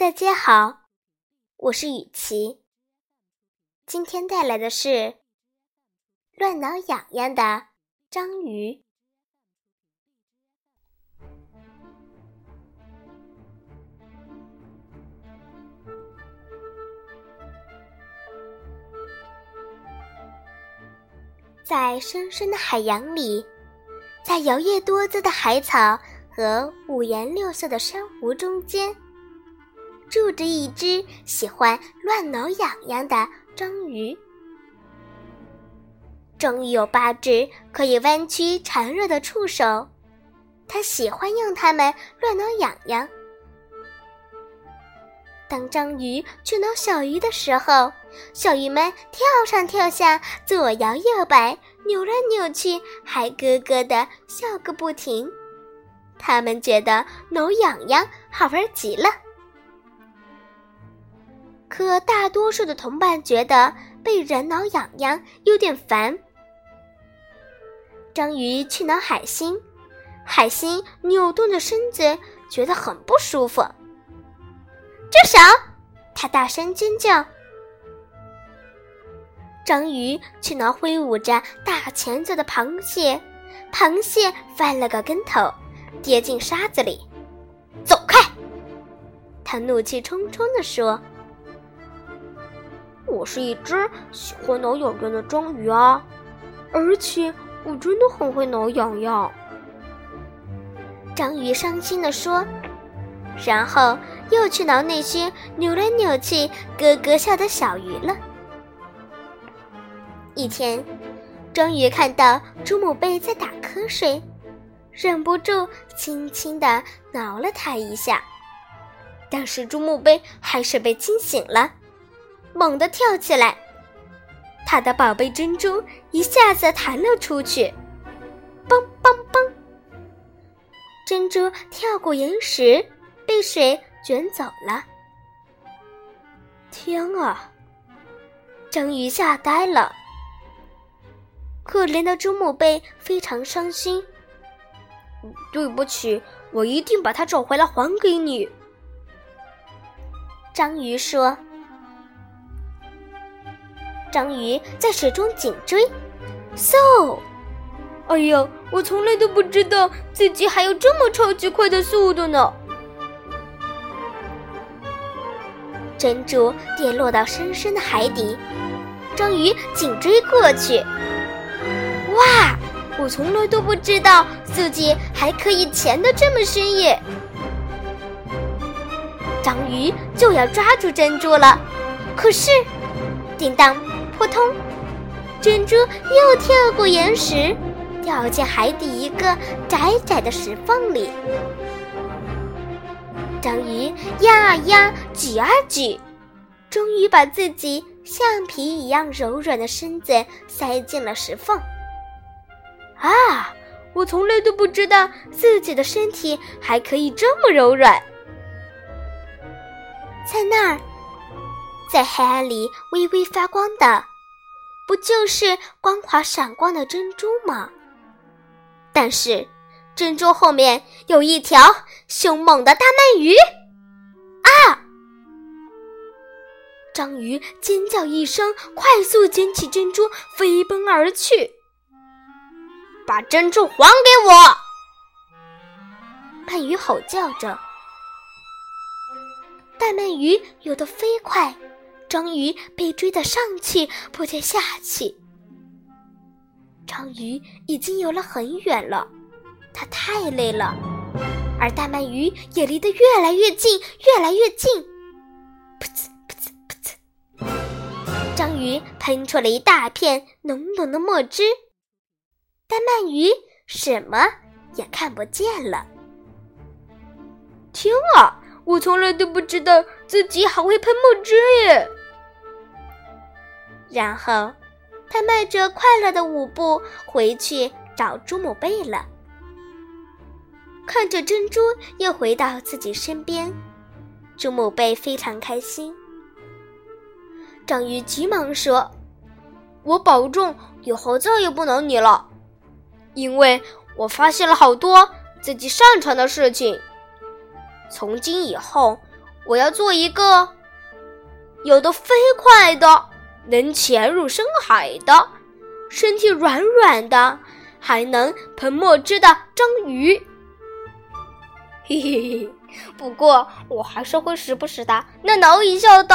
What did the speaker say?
大家好，我是雨琪。今天带来的是乱挠痒痒的章鱼。在深深的海洋里，在摇曳多姿的海草和五颜六色的珊瑚中间。住着一只喜欢乱挠痒痒的章鱼。章鱼有八只可以弯曲缠绕的触手，它喜欢用它们乱挠痒痒。当章鱼去挠小鱼的时候，小鱼们跳上跳下，左摇右摆，扭来扭去，还咯咯的笑个不停。它们觉得挠痒痒好玩极了。可大多数的同伴觉得被人挠痒痒有点烦。章鱼去挠海星，海星扭动着身子，觉得很不舒服。住手！他大声尖叫。章鱼去挠挥舞着大钳子的螃蟹，螃蟹翻了个跟头，跌进沙子里。走开！他怒气冲冲地说。我是一只喜欢挠痒痒的章鱼啊，而且我真的很会挠痒痒。章鱼伤心地说，然后又去挠那些扭来扭去、咯咯笑的小鱼了。一天，章鱼看到朱母贝在打瞌睡，忍不住轻轻地挠了它一下，但是朱母贝还是被惊醒了。猛地跳起来，他的宝贝珍珠一下子弹了出去，嘣嘣嘣！珍珠跳过岩石，被水卷走了。天啊！章鱼吓呆了。可怜的朱母贝非常伤心。对不起，我一定把它找回来还给你。章鱼说。章鱼在水中紧追，嗖！哎呀，我从来都不知道自己还有这么超级快的速度呢！珍珠跌落到深深的海底，章鱼紧追过去。哇！我从来都不知道自己还可以潜得这么深耶！章鱼就要抓住珍珠了，可是，叮当。扑通！珍珠又跳过岩石，掉进海底一个窄窄的石缝里。章鱼压啊压，挤啊举，终于把自己橡皮一样柔软的身子塞进了石缝。啊！我从来都不知道自己的身体还可以这么柔软。在那儿，在黑暗里微微发光的。不就是光滑闪光的珍珠吗？但是，珍珠后面有一条凶猛的大鳗鱼！啊！章鱼尖叫一声，快速捡起珍珠，飞奔而去。把珍珠还给我！鳗鱼吼叫着。大鳗鱼游得飞快。章鱼被追得上气不接下气，章鱼已经游了很远了，它太累了，而大鳗鱼也离得越来越近，越来越近。噗呲噗呲噗呲，章鱼喷出了一大片浓浓的墨汁，大鳗鱼什么也看不见了。天啊！我从来都不知道自己还会喷墨汁耶！然后，他迈着快乐的舞步回去找朱母贝了。看着珍珠又回到自己身边，朱母贝非常开心。章鱼急忙说：“我保证以后再也不挠你了，因为我发现了好多自己擅长的事情。从今以后，我要做一个游得飞快的，能潜入深海的，身体软软的，还能喷墨汁的章鱼。嘿嘿嘿，不过我还是会时不时的那挠一下的。